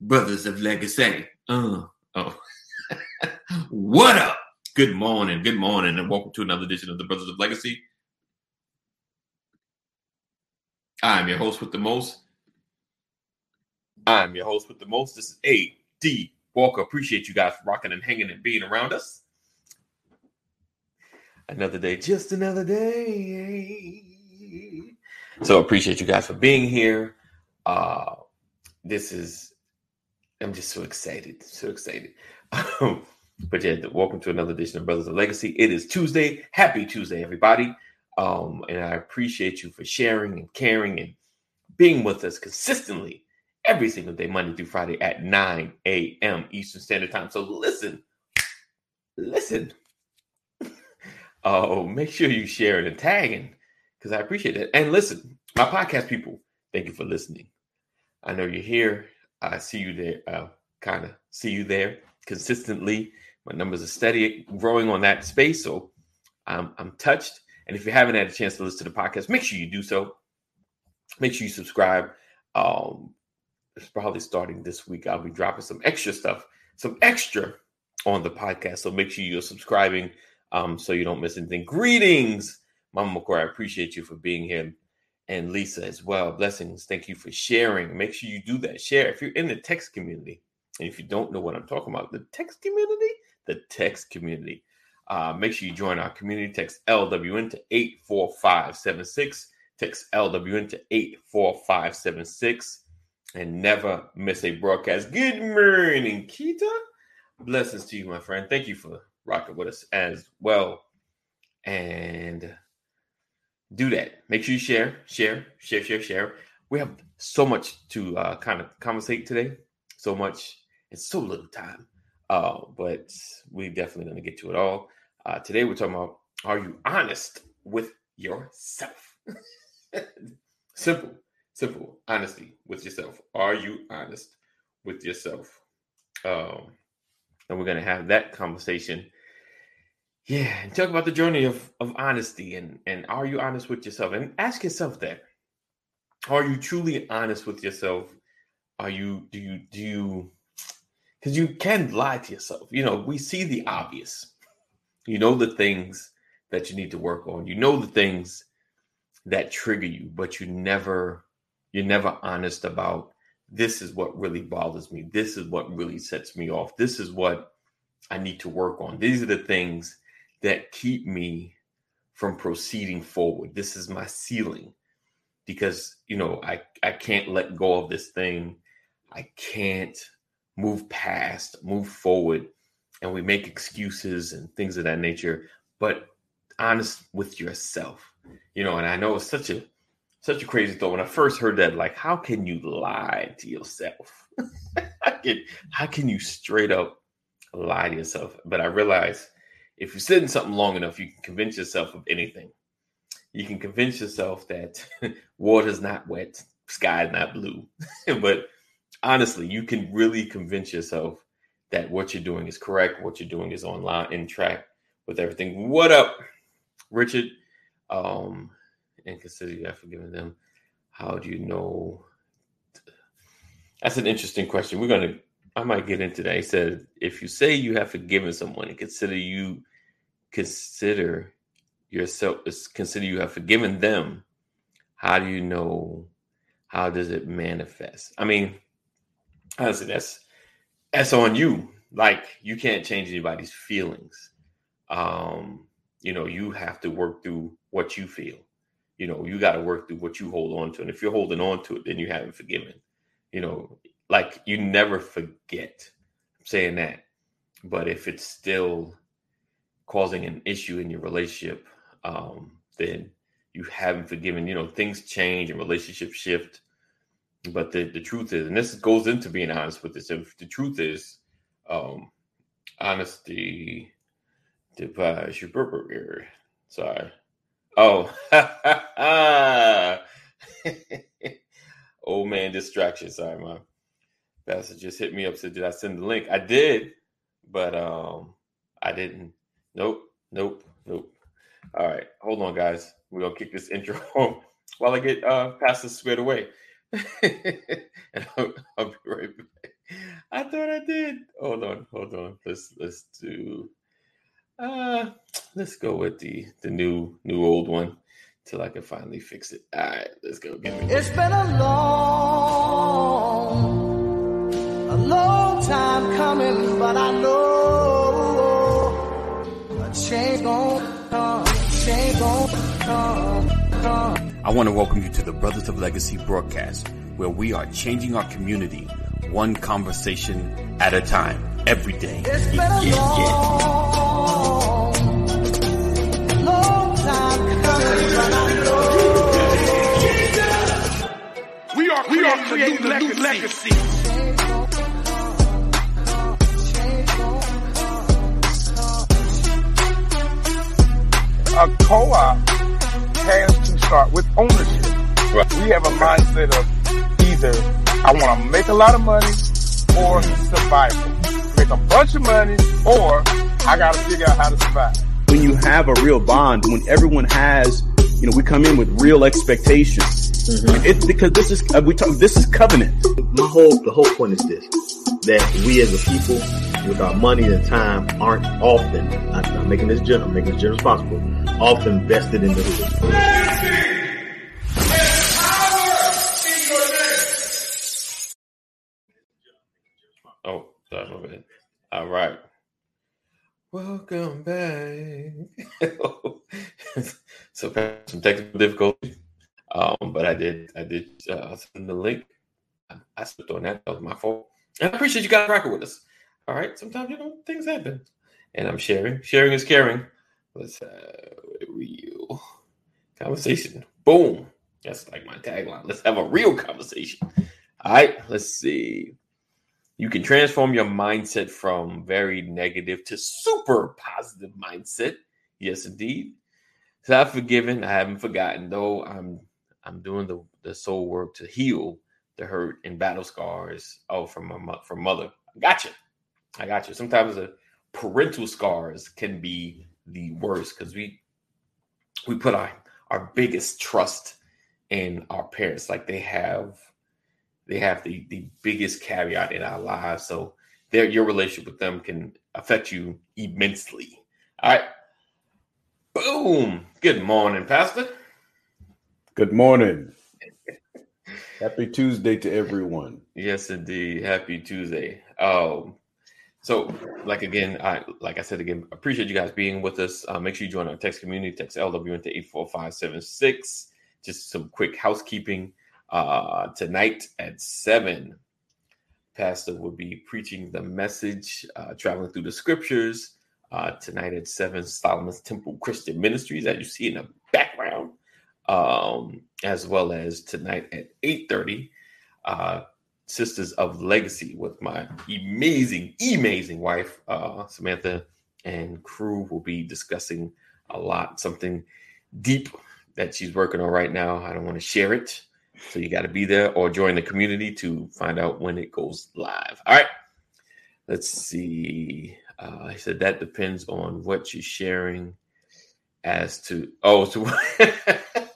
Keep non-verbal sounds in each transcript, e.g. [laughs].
brothers of legacy. Uh, oh, [laughs] what up? Good morning, good morning, and welcome to another edition of the Brothers of Legacy. I'm your host with the most. I'm your host with the most. This is A.D. Walker. Appreciate you guys rocking and hanging and being around us. Another day, just another day. So appreciate you guys for being here. Uh, this is, I'm just so excited, so excited. but yeah, welcome to another edition of Brothers of Legacy. It is Tuesday. Happy Tuesday, everybody. Um, and I appreciate you for sharing and caring and being with us consistently every single day, Monday through Friday at 9 a.m. Eastern Standard Time. So listen, listen. [laughs] Oh, make sure you share it and tagging because I appreciate it. And listen, my podcast people, thank you for listening. I know you're here. I see you there. Uh, kind of see you there consistently. My numbers are steady growing on that space, so I'm I'm touched. And if you haven't had a chance to listen to the podcast, make sure you do so. Make sure you subscribe. Um, it's probably starting this week. I'll be dropping some extra stuff, some extra on the podcast. So make sure you're subscribing um, so you don't miss anything. Greetings, Mama McCoy. I appreciate you for being here. And Lisa as well. Blessings. Thank you for sharing. Make sure you do that. Share. If you're in the text community, and if you don't know what I'm talking about, the text community, the text community, uh, make sure you join our community. Text LWN to 84576. Text LWN to 84576 and never miss a broadcast. Good morning, Kita. Blessings to you, my friend. Thank you for rocking with us as well. And do that. Make sure you share, share, share, share, share. We have so much to uh, kind of conversate today. So much. It's so little time. Uh, but we're definitely going to get to it all. Uh, today we're talking about are you honest with yourself? [laughs] simple, simple honesty with yourself. Are you honest with yourself? Um, and we're going to have that conversation yeah, and talk about the journey of of honesty and and are you honest with yourself? And ask yourself that. Are you truly honest with yourself? Are you do you do you because you can lie to yourself. You know, we see the obvious. You know the things that you need to work on. You know the things that trigger you, but you never you're never honest about this is what really bothers me. This is what really sets me off. This is what I need to work on. These are the things that keep me from proceeding forward. This is my ceiling because, you know, I, I can't let go of this thing. I can't move past, move forward. And we make excuses and things of that nature, but honest with yourself, you know, and I know it's such a, such a crazy thought. When I first heard that, like, how can you lie to yourself? [laughs] how, can, how can you straight up lie to yourself? But I realized if you sit in something long enough, you can convince yourself of anything. You can convince yourself that [laughs] water's not wet, sky's not blue. [laughs] but honestly, you can really convince yourself that what you're doing is correct, what you're doing is on line in track with everything. What up, Richard? Um, and consider you have forgiven them. How do you know? That's an interesting question. We're gonna I might get into that. He said, if you say you have forgiven someone and consider you consider yourself consider you have forgiven them how do you know how does it manifest? I mean honestly that's that's on you. Like you can't change anybody's feelings. Um you know you have to work through what you feel. You know you got to work through what you hold on to and if you're holding on to it then you haven't forgiven. You know like you never forget I'm saying that. But if it's still causing an issue in your relationship, um, then you haven't forgiven. You know, things change and relationships shift. But the, the truth is, and this goes into being honest with yourself. The truth is, um, honesty device your. Sorry. Oh, [laughs] old man distraction. Sorry, my pastor just hit me up. Said, "Did I send the link?" I did, but um, I didn't Nope, nope, nope. All right, hold on, guys. We're gonna kick this [laughs] intro home while I get uh past this squared away. [laughs] and I'll, I'll, be right back. I thought I did. Hold on, hold on. Let's let's do uh let's go with the the new new old one till I can finally fix it. All right, let's go. Give me It's been a long, a long time coming, but I know I want to welcome you to the Brothers of Legacy broadcast, where we are changing our community one conversation at a time, every day. It's been a Yeah, yeah. long, long time coming, but I know. We are we are creating a new legacy. A co-op has to start with ownership. We have a mindset of either I want to make a lot of money or survival. Make a bunch of money or I got to figure out how to survive. when you have a real bond, when everyone has, you know, we come in with real expectations. It's because this is uh, we talk. This is covenant. my whole the whole point is this that we as a people with our money and time aren't often I'm not making this general I'm making this general responsible often vested in the All right. Welcome back. [laughs] so some technical difficulties. Um, but I did I did uh, send the link. I, I slipped on that. That was my fault. And I appreciate you guys rocking with us. All right. Sometimes you know things happen. And I'm sharing. Sharing is caring. Let's have a real conversation. Boom. That's like my tagline. Let's have a real conversation. All right, let's see. You can transform your mindset from very negative to super positive mindset. Yes, indeed. So I've forgiven. I haven't forgotten, though. I'm I'm doing the the soul work to heal the hurt and battle scars. Oh, from my from mother. I got you. I got you. Sometimes the parental scars can be the worst because we we put our our biggest trust in our parents. Like they have they have the the biggest caveat in our lives. So their your relationship with them can affect you immensely. All right. Boom. Good morning, Pastor. Good morning. Happy Tuesday to everyone. Yes, indeed. Happy Tuesday. Um, so like again, I like I said again, appreciate you guys being with us. Uh, make sure you join our text community. Text LWN to eight four five seven six. Just some quick housekeeping. Uh, tonight at seven, Pastor will be preaching the message, uh, traveling through the scriptures. Uh, tonight at seven, Solomon's Temple Christian Ministries, as you see in the background, um, as well as tonight at eight thirty, uh, Sisters of Legacy with my amazing, amazing wife, uh, Samantha, and crew will be discussing a lot, something deep that she's working on right now. I don't want to share it. So you got to be there or join the community to find out when it goes live. All right. Let's see. Uh, I said that depends on what you're sharing as to, oh, so [laughs]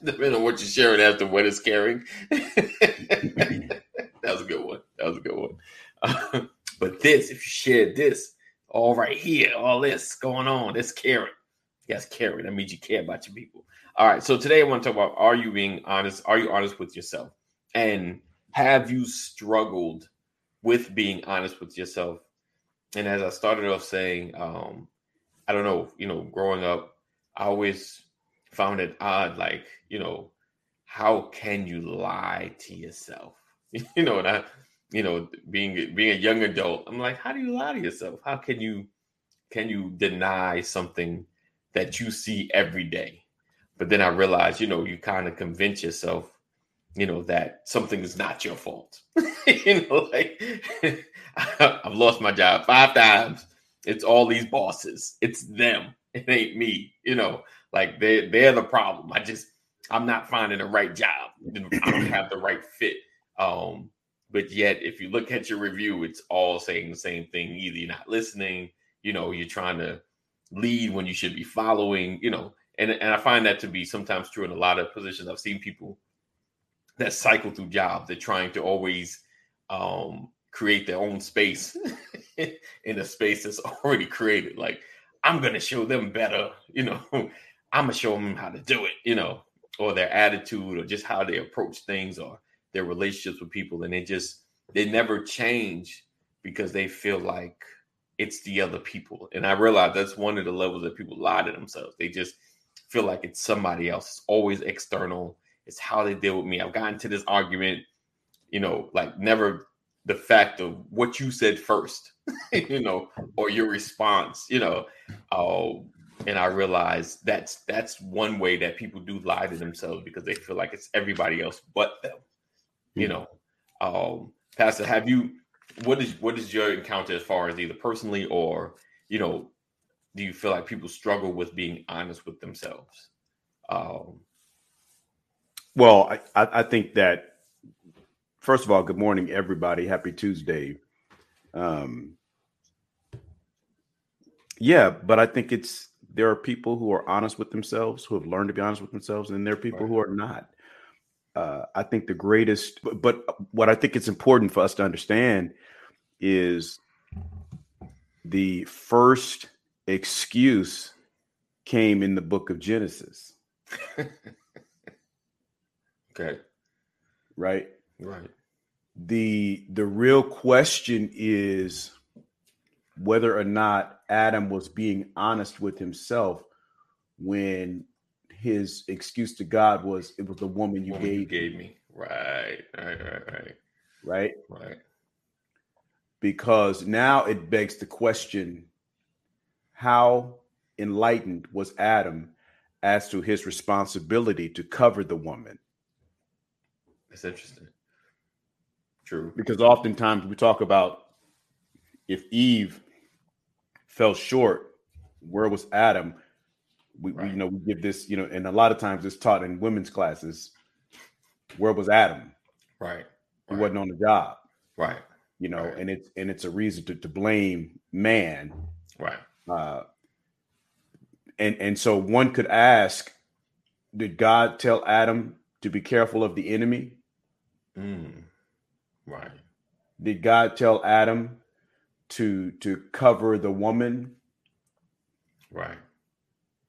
depending on what you're sharing as to what it's carrying. [laughs] that was a good one. That was a good one. Uh, [laughs] but this, if you share this, all right here, all this going on, this caring. Yes, caring. That means you care about your people. All right. So today I want to talk about are you being honest? Are you honest with yourself? And have you struggled with being honest with yourself? And as I started off saying, um, I don't know, you know, growing up, I always found it odd, like, you know, how can you lie to yourself? [laughs] you know, and I, you know, being being a young adult, I'm like, how do you lie to yourself? How can you can you deny something that you see every day? But then I realized, you know, you kind of convince yourself, you know, that something is not your fault. [laughs] you know, like [laughs] I've lost my job five times. It's all these bosses. It's them. It ain't me. You know, like they they're the problem. I just I'm not finding the right job. I don't have the right fit. Um, but yet if you look at your review, it's all saying the same thing. Either you're not listening, you know, you're trying to lead when you should be following, you know, and, and I find that to be sometimes true in a lot of positions. I've seen people that cycle through jobs. They're trying to always um, create their own space [laughs] in a space that's already created. Like, I'm gonna show them better, you know. [laughs] I'm gonna show them how to do it, you know, or their attitude, or just how they approach things, or their relationships with people, and they just they never change because they feel like it's the other people. And I realize that's one of the levels that people lie to themselves. They just feel like it's somebody else. It's always external. It's how they deal with me. I've gotten to this argument, you know, like never the fact of what you said first, [laughs] you know, or your response, you know. Uh, and I realize that's that's one way that people do lie to themselves because they feel like it's everybody else but them. You know, um, Pastor, have you what is what is your encounter as far as either personally or you know, do you feel like people struggle with being honest with themselves? Um, Well, I, I think that first of all, good morning, everybody. Happy Tuesday. Um, yeah, but I think it's there are people who are honest with themselves, who have learned to be honest with themselves, and there are people Right. who are not. Uh, I think the greatest, but, but what I think it's important for us to understand is the first excuse came in the book of Genesis, [laughs] okay, right? right, the the real question is whether or not Adam was being honest with himself when his excuse to God was it was the woman you Woman gave, you gave me. Right, right, right, right, right right. because now it begs the question how enlightened was Adam as to his responsibility to cover the woman That's interesting. True. because oftentimes we talk about if Eve fell short, where was Adam? We, we you know we give this you know, and a lot of times it's taught in women's classes. Where was Adam? Right. He Right. wasn't on the job, Right. you know, Right. and it's and it's a reason to, to blame man. Right. Uh, and and so one could ask, did God tell Adam to be careful of the enemy? Mm. Right. Did God tell Adam to to cover the woman? Right.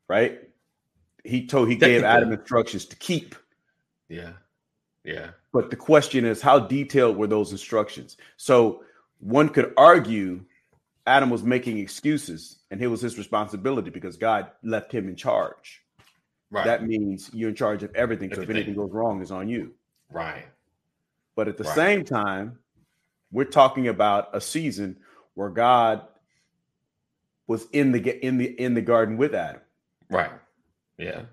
right? He told he gave Adam instructions to keep. Yeah. Yeah. But the question is, how detailed were those instructions? So one could argue Adam was making excuses and it was his responsibility because God left him in charge. Right. That means you're in charge of everything. So if anything goes wrong, it's on you. right. But at the Right. same time, we're talking about a season where God was in the in the in the garden with Adam. Right. Yeah.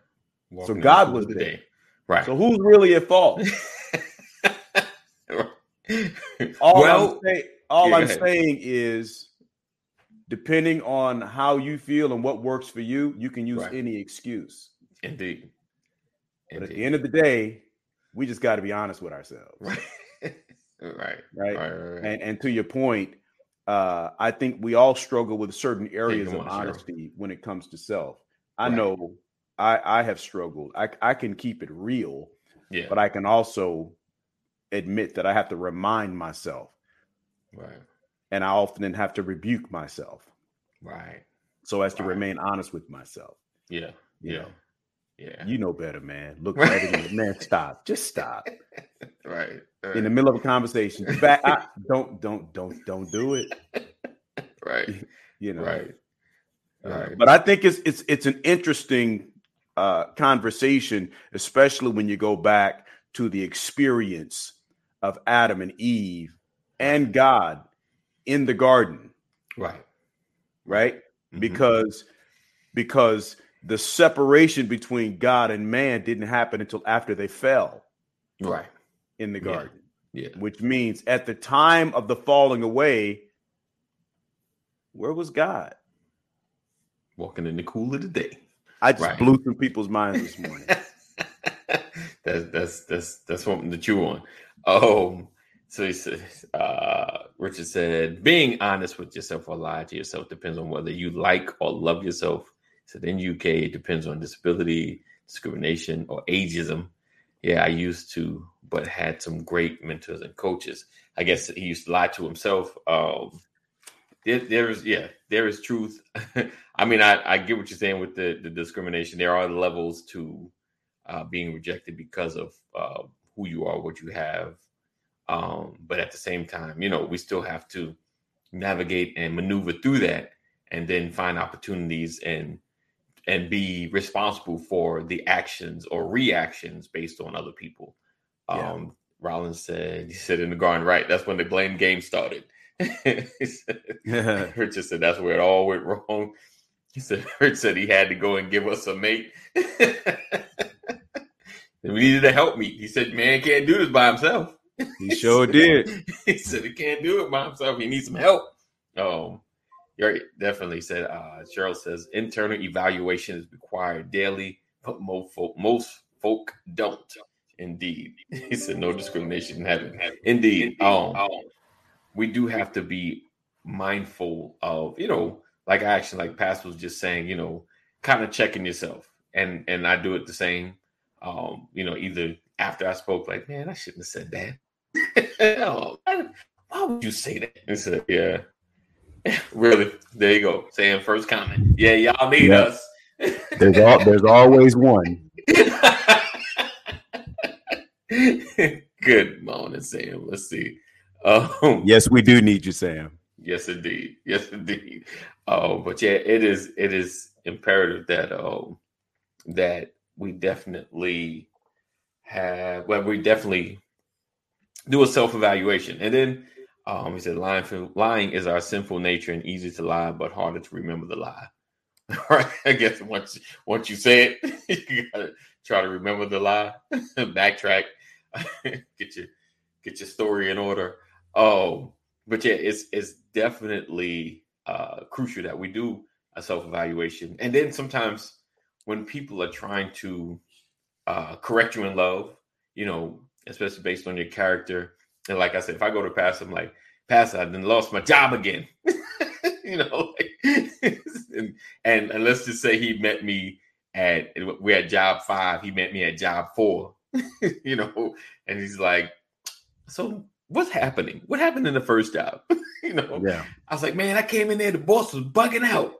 Walking in the God was the there. day. Right. So who's really at fault? [laughs] All well, I'm, say, all yeah, I'm saying is, depending on how you feel and what works for you, you can use Right. any excuse. indeed. But at the end of the day, we just got to be honest with ourselves, [laughs] right. right. right? Right. Right. And and to your point, uh, I think we all struggle with certain areas of honesty when it comes to self. I Right. know I I have struggled. I I can keep it real, yeah. but I can also admit that I have to remind myself, right. And I often have to rebuke myself. Right. so as to Right. remain honest with myself. Yeah. You Yeah. know, Yeah. you know better, man. Look better than man. Stop. Just stop. [laughs] right. right. In the middle of a conversation, back. I, [laughs] don't, don't, don't, don't do it. [laughs] right. You know. Right. Uh, Right. But I think it's it's it's an interesting uh, conversation, especially when you go back to the experience of Adam and Eve and God in the garden, Right. right? Mhm. because because the separation between God and man didn't happen until after they fell right. in the Yeah. garden, Yeah. which means at the time of the falling away, where was God? Walking in the cool of the day. I just Right. blew some people's minds this morning. [laughs] that's that's that's that's something to chew on. Um, so he says, uh, Richard said, being honest with yourself or lie to yourself depends on whether you like or love yourself. Said in UK, it depends on disability, discrimination, or ageism. yeah, I used to, but had some great mentors and coaches. I guess he used to lie to himself. Um, there, there is, yeah, there is truth. [laughs] I mean, I, I get what you're saying with the, the discrimination. There are levels to uh, being rejected because of uh, who you are, what you have. Um, but at the same time, you know, we still have to navigate and maneuver through that and then find opportunities and and be responsible for the actions or reactions based on other people. Yeah. Um, Rollins said, he said in the garden, right? That's when the blame game started. [laughs] he said, [laughs] [laughs] Richard said that's where it all went wrong. He said Rich said he had to go and give us a mate. we needed a help meet. He said, Man can't do this by himself. [laughs] He sure did. [laughs] he said he can't do it by himself. He needs some help. Um, you're definitely said. Uh, Cheryl says internal evaluation is required daily, but most folk, most folk don't. Indeed, [laughs] he said no discrimination in heaven. Indeed, um, we do have to be mindful of you know, like I actually like Pastor was just saying, you know, kind of checking yourself, and and I do it the same. Um, you know, either after I spoke, like, man, I shouldn't have said that. Oh, why, would you say that? And said, yeah, [laughs] really. There you go. Saying first comment. Yeah, y'all need Yeah. us. There's all, there's always one. [laughs] Good morning, Sam. Let's see. Um, Yes, we do need you, Sam. Yes, indeed. Yes, indeed. Oh, but yeah, it is. It is imperative that um that we definitely have. Well, we definitely do a self evaluation, and then um, he said, "Lying lying is our sinful nature, and easy to lie, but harder to remember the lie." [laughs] right? I guess once once you say it, [laughs] you gotta try to remember the lie, [laughs] backtrack, get your get your story in order. Oh, but yeah, it's it's definitely uh, crucial that we do a self evaluation, and then sometimes when people are trying to uh, correct you in love, you know, especially based on your character, and like I said, if I go to pass, I'm like, pass, I then lost my job again, [laughs] you know, like, [laughs] and, and and let's just say he met me at we're at job five, he met me at job four, [laughs] you know, and he's like, so what's happening? What happened in the first job? you know, Yeah. I was like, man, I came in there, the boss was bugging out.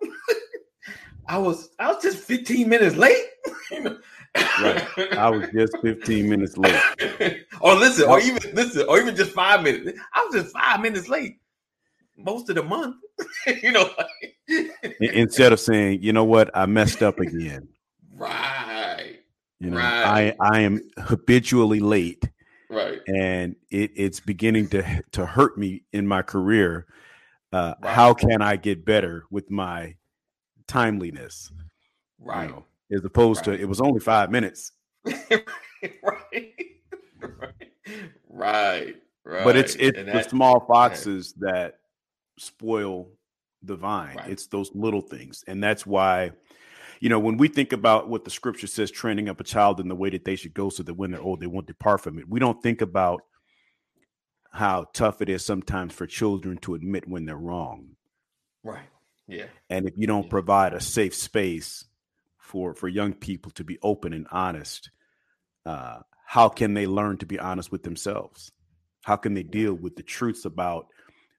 I was I was just 15 minutes late. you know? Right. I was just 15 minutes late. [laughs] or listen, or even listen, or even just five minutes. I was just five minutes late most of the month. [laughs] you know, like, Instead of saying, you know what, I messed up again. right, You know, Right. I I am habitually late, right, and it, it's beginning to to hurt me in my career. Uh, Right. How can I get better with my timeliness? you right, know, as opposed Right. to it was only five minutes, right, [laughs] right, right, right. but it's it's And the small foxes that spoil the vine. Right. It's those little things, and that's why. You know, when we think about what the scripture says, training up a child in the way that they should go, so that when they're old, they won't depart from it. We don't think about how tough it is sometimes for children to admit when they're wrong. right, yeah, And if you don't Yeah. provide a safe space for for young people to be open and honest, uh, how can they learn to be honest with themselves? How can they deal with the truths about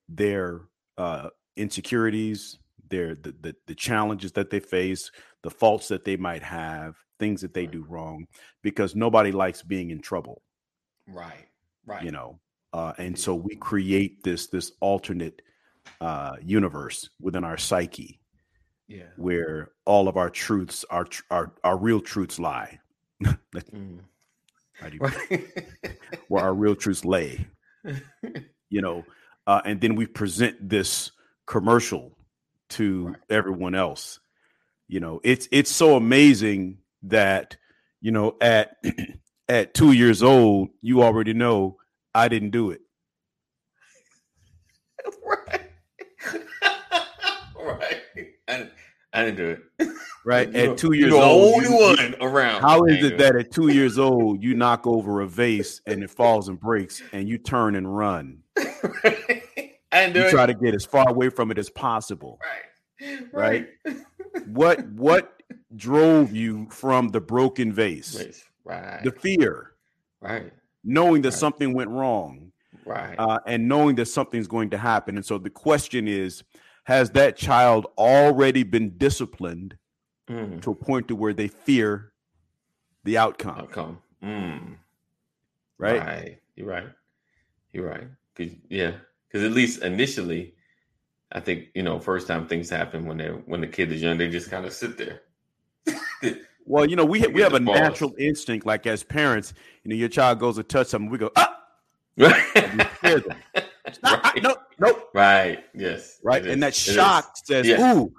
their uh, insecurities, their the, the the challenges that they face, the faults that they might have, things that they do wrong? Because nobody likes being in trouble right, right. you know uh, and so we create this this alternate uh, universe within our psyche yeah, where all of our truths our our, our real truths lie. [laughs] Mm. [laughs] Where our real truths lay. [laughs] You know uh, and then we present this commercial to Right. everyone else. You know it's it's so amazing that you know at [clears throat] at two years old you already know i didn't do it right. right. I, didn't- I didn't do it. [laughs] right at two you're years the old only you- one around. how is it that at two years [laughs] old you knock over a vase and it falls and breaks and you turn and run I didn't do you it. try to get as far away from it as possible right. Right. what [laughs] what drove you from the broken vase Right. Right. the fear Right. knowing that Right. something went wrong Right. uh, and knowing that something's going to happen. And so the question is, has that child already been disciplined Mm. to a point to where they fear the outcome? Outcome. Mm. Right? Right. You're right. You're right. 'Cause- yeah. Because at least initially, I think you know, first time things happen when they when the kid is young, they just kind of sit there. [laughs] Well, you know, we we have a pause. natural instinct, like as parents, you know, your child goes to touch something, we go, ah, [laughs] right. scare them. Stop, ah, right. no, no, Right. Yes. right, and that is. It is. shock says, Yeah. "Ooh,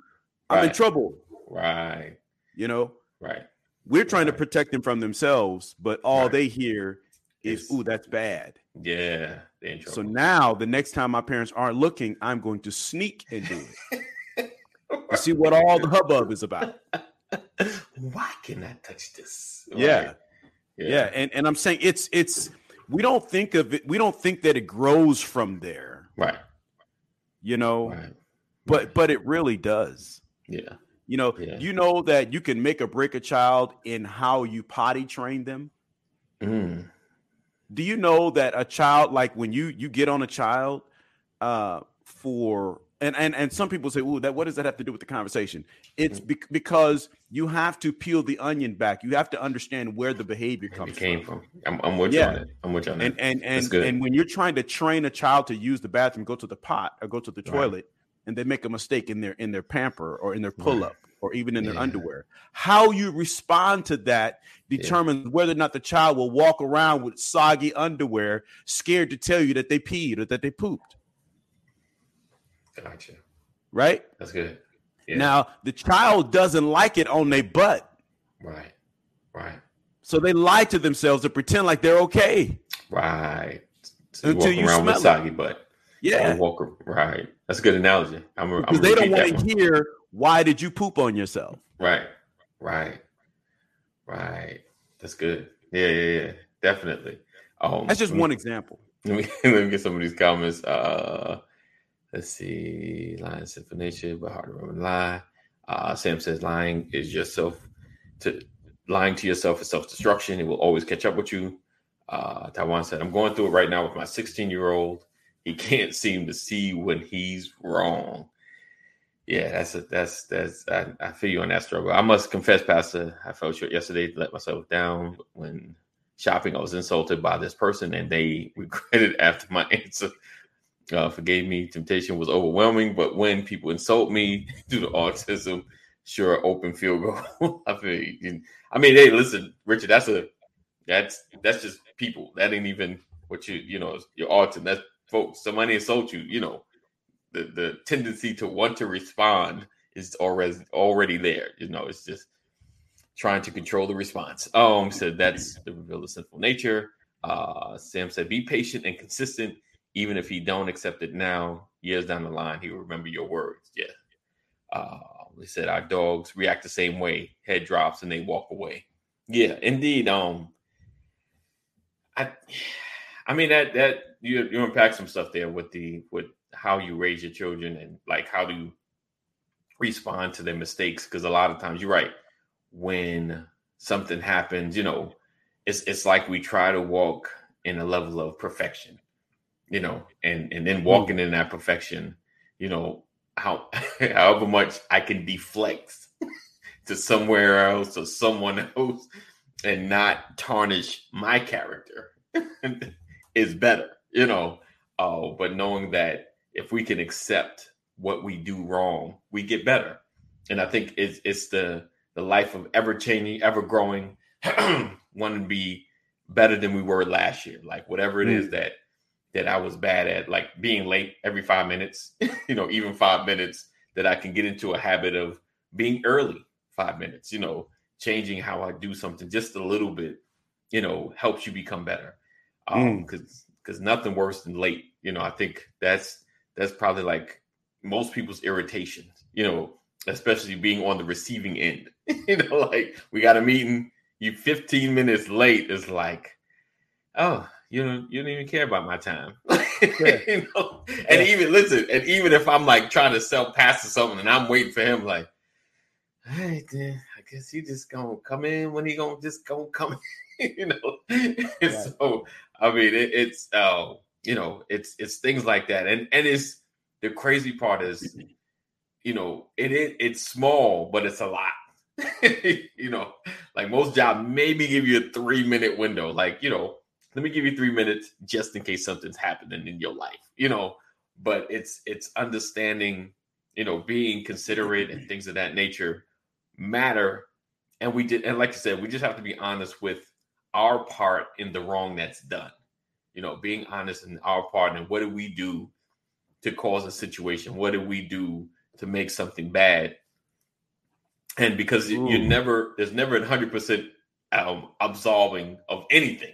I'm in trouble." Right. You know, Right. we're trying to protect them from themselves, but all Right. they hear is, Is- "Ooh, that's bad." Yeah. So now, the next time my parents aren't looking, I'm going to sneak and do it [laughs] to see what all the hubbub is about. [laughs] Why can I touch this? Yeah. Right. Yeah, and and I'm saying it's it's we don't think of it. We don't think that it grows from there, Right. you know, Right. but but it really does. Yeah. You know, Yeah. you know that you can make or break a child in how you potty train them. Mm. Do you know that a child, like when you you get on a child, uh, for and and and some people say, "Ooh, that what does that have to do with the conversation?" It's Mm-hmm. because you have to peel the onion back. You have to understand where the behavior comes it came from. from. I'm, I'm with Yeah. you on it. I'm with you on that. And and and good. and when you're trying to train a child to use the bathroom, go to the pot or go to the Right. toilet, and they make a mistake in their in their pamper or in their pull up or even in their Yeah. underwear, how you respond to that determines whether or not the child will walk around with soggy underwear, scared to tell you that they peed or that they pooped. Gotcha. Right That's good. Yeah. now, the child doesn't like it on their butt, Right. Right. so they lie to themselves to pretend like they're okay. Right. So you Until walk you around with smell it. soggy butt. Yeah, walk right. That's a good analogy. I'm, a- because they don't want to hear why did you poop on yourself. Right. Right. Right. That's good. Yeah, yeah, yeah. Definitely. Um, That's just me- one example. Let me, [laughs] let me get some of these comments. Uh, let's see. Lying is nature, but hard to remember lie. Uh, Sam says lying is yourself to lying to yourself is self destruction. It will always catch up with you. Uh, Taiwan said, I'm going through it right now with my 16 year old. He [laughs] can't seem to see when he's wrong. Yeah, that's a, that's that's I, I feel you on that struggle. I must confess, Pastor, I felt short yesterday to let myself down when shopping. I was insulted by this person, and they [laughs] regretted after my [laughs] answer. Uh, forgave me. Temptation was overwhelming, but when people insult me [laughs] due to autism, sure, open field goal. [laughs] I. You. I mean, hey, listen, Richard. That's a that's that's just people. That ain't even what you you know your autism. That's folks. Somebody insult you. You know, the the tendency to want to respond is already already there. You know, it's just trying to control the response. Um, said that's the reveal of sinful nature. Uh, Sam said, be patient and consistent, even if he don't accept it now. Years down the line, he will remember your words. Yeah. Uh, said our dogs react the same way. Head drops and they walk away. Yeah, indeed. Um, I, I mean that that you you unpack some stuff there with the with how you raise your children and like how do you respond to their mistakes because a lot of times you're right when something happens, you know, it's it's like we try to walk in a level of perfection, you know, and and then walking in that perfection, you know, how [laughs] however much I can deflect to somewhere else or someone else and not tarnish my character [laughs] is better, you know. Uh, but knowing that if we can accept what we do wrong, we get better. And I think it's it's the the life of ever changing, ever growing, [clears throat] wanting to be better than we were last year. Like whatever it is that that I was bad at, like being late every five minutes, [laughs] you know, even five minutes, that I can get into a habit of being early five minutes, you know, changing how I do something just a little bit, you know, helps you become better. Um, because because nothing worse than late. You know, I think that's that's probably like most people's irritation, you know, especially being on the receiving end. [laughs] you know, like we got a meeting, you 15 minutes late is like, oh, you don't you don't even care about my time. [laughs] you know? And even listen, and even if I'm like trying to sell past or something and I'm waiting for him, like, all right, then I guess he just gonna come in when he gonna just gonna come [laughs] you know, and so I mean, it, it's uh, you know, it's it's things like that, and and it's the crazy part is, you know, it, it it's small, but it's a lot. [laughs] you know, like most jobs maybe give you a three minute window. Like, you know, let me give you three minutes just in case something's happening in your life, you know. But it's it's understanding, you know, being considerate and things of that nature matter. And we did, and like I said, we just have to be honest with our part in the wrong that's done. You know, being honest in our part and what did we do to cause a situation? What did we do to make something bad? And because Ooh. you never, there's never a hundred percent um, absolving of anything.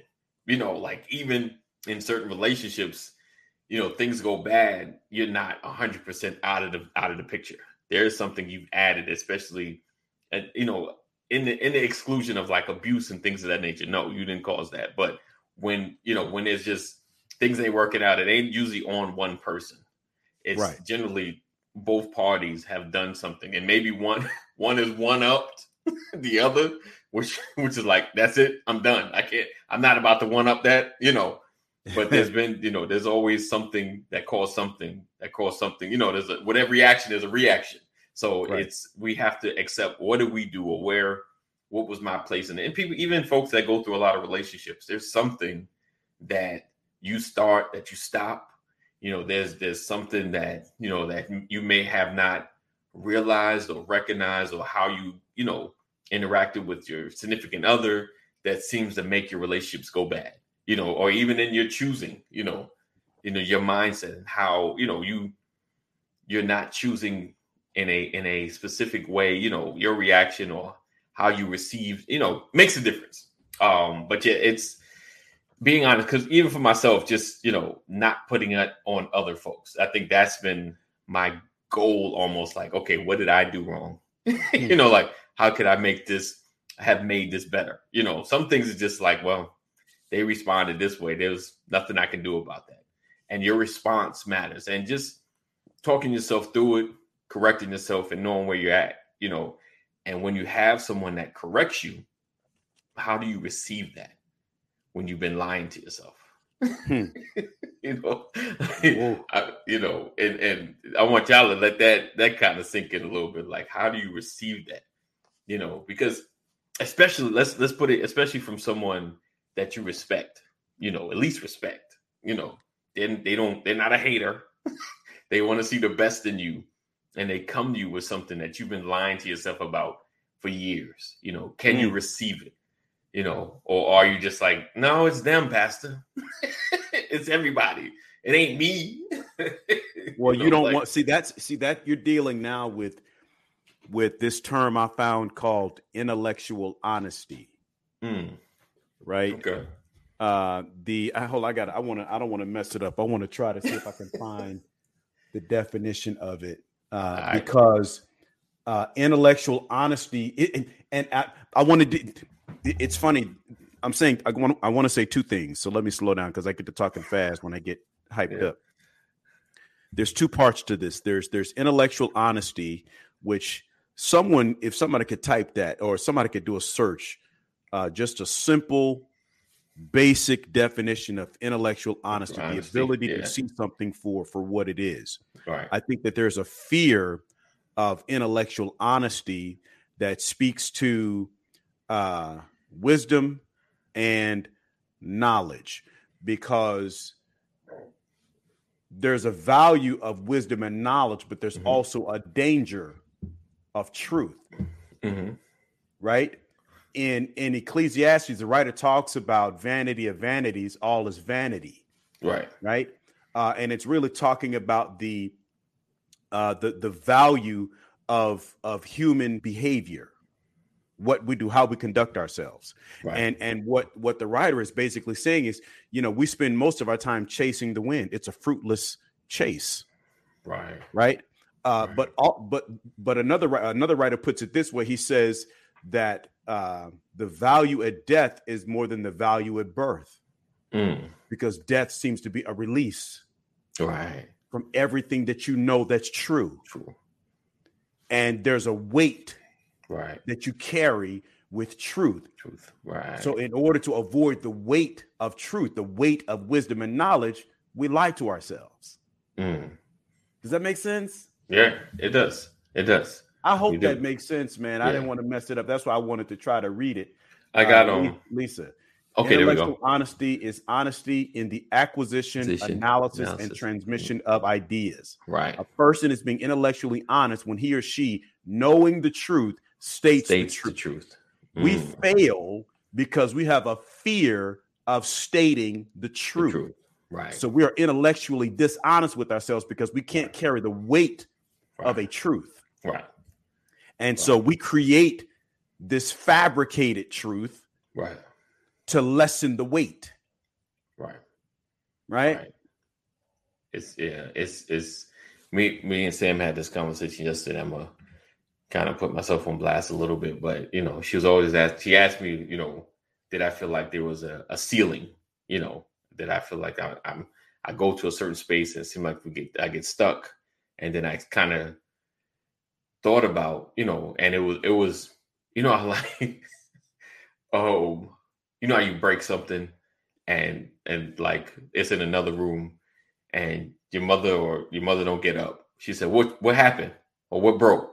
You know, like even in certain relationships, you know, things go bad. You're not a hundred percent out of the out of the picture. There is something you've added, especially, at, you know, in the in the exclusion of like abuse and things of that nature. No, you didn't cause that. But when you know when there's just things ain't working out, it ain't usually on one person. It's right. generally both parties have done something, and maybe one [laughs] one is one upped [laughs] the other, which [laughs] which is like that's it. I'm done. I can't. I'm not about to one up that. You know. But there's [laughs] been, you know, there's always something that caused something that caused something. You know, there's a whatever reaction is a reaction. So right. it's we have to accept what did we do or where what was my place in it. And people, even folks that go through a lot of relationships, there's something that you start that you stop. You know, there's there's something that you know that you may have not realized or recognized or how you you know interacted with your significant other that seems to make your relationships go bad. You know, or even in your choosing. You know, you know your mindset and how you know you you're not choosing in a in a specific way you know your reaction or how you receive you know makes a difference um but yeah it's being honest because even for myself just you know not putting it on other folks i think that's been my goal almost like okay what did i do wrong [laughs] you know like how could i make this have made this better you know some things are just like well they responded this way there's nothing i can do about that and your response matters and just talking yourself through it correcting yourself and knowing where you're at, you know. And when you have someone that corrects you, how do you receive that when you've been lying to yourself? Hmm. [laughs] you know, [laughs] I, you know, and and I want y'all to let that that kind of sink in a little bit. Like, how do you receive that? You know, because especially let's let's put it especially from someone that you respect. You know, at least respect. You know, then they don't they're not a hater. [laughs] they want to see the best in you and they come to you with something that you've been lying to yourself about for years, you know, can mm. you receive it? You know, or are you just like, no, it's them, Pastor. [laughs] it's everybody. It ain't me. [laughs] well, you, know, don't like, want see that's see that you're dealing now with with this term I found called intellectual honesty. Mm. Right? Okay. Uh the I hold I got I want to I don't want to mess it up. I want to try to see if I can find the definition of it uh, right. because uh, intellectual honesty it, and, and I, I wanted to. It's funny. I'm saying I want I want to say two things. So let me slow down because I get to talking fast when I get hyped yeah. up. There's two parts to this. There's there's intellectual honesty, which someone if somebody could type that or somebody could do a search, uh, just a simple basic definition of intellectual honesty, honesty the ability yeah. to see something for for what it is. Right. I think that there's a fear of intellectual honesty that speaks to uh, wisdom and knowledge because there's a value of wisdom and knowledge, but there's mm-hmm. also a danger of truth. Mm-hmm. Right? in in Ecclesiastes, the writer talks about vanity of vanities, all is vanity. Right. Right. Uh, and it's really talking about the uh, the the value of of human behavior, what we do, how we conduct ourselves, right. and and what what the writer is basically saying is, you know, we spend most of our time chasing the wind. It's a fruitless chase. Right. Right. Uh, right. But all, but but another another writer puts it this way. He says that uh, the value at death is more than the value at birth mm. because death seems to be a release right from everything that you know that's true true and there's a weight right that you carry with truth. Truth. Right. So, in order to avoid the weight of truth, the weight of wisdom and knowledge, we lie to ourselves. Mm. Does that make sense? Yeah, it does. It does. I hope You do. that makes sense, man. I didn't want to mess it up. That's why I wanted to try to read it. I got Uh, um. Lisa. Okay, there we Intellectual go. honesty is honesty in the acquisition, Acquisition, analysis, and analysis. transmission of ideas. Right. A person is being intellectually honest when he or she, knowing the truth, states, States the the truth. truth. We Mm, fail because we have a fear of stating the the truth. truth. Right. So we are intellectually dishonest with ourselves because we can't carry the weight of a truth. right. And so we create this fabricated truth Right. to lessen the weight, Right. right? Right. It's yeah, it's it's me me and Sam had this conversation yesterday. I'm gonna kind of put myself on blast a little bit, but you know, she was always asked she asked me, you know, did I feel like there was a, a ceiling, you know, that I feel like I, I'm I go to a certain space and it seems like we get I get stuck. And then I kind of thought about, you know, and it was it was, you know, [laughs] I like oh, you know how you break something and and like it's in another room and your mother or your mother don't get up. She said, "What what happened? Or what broke?"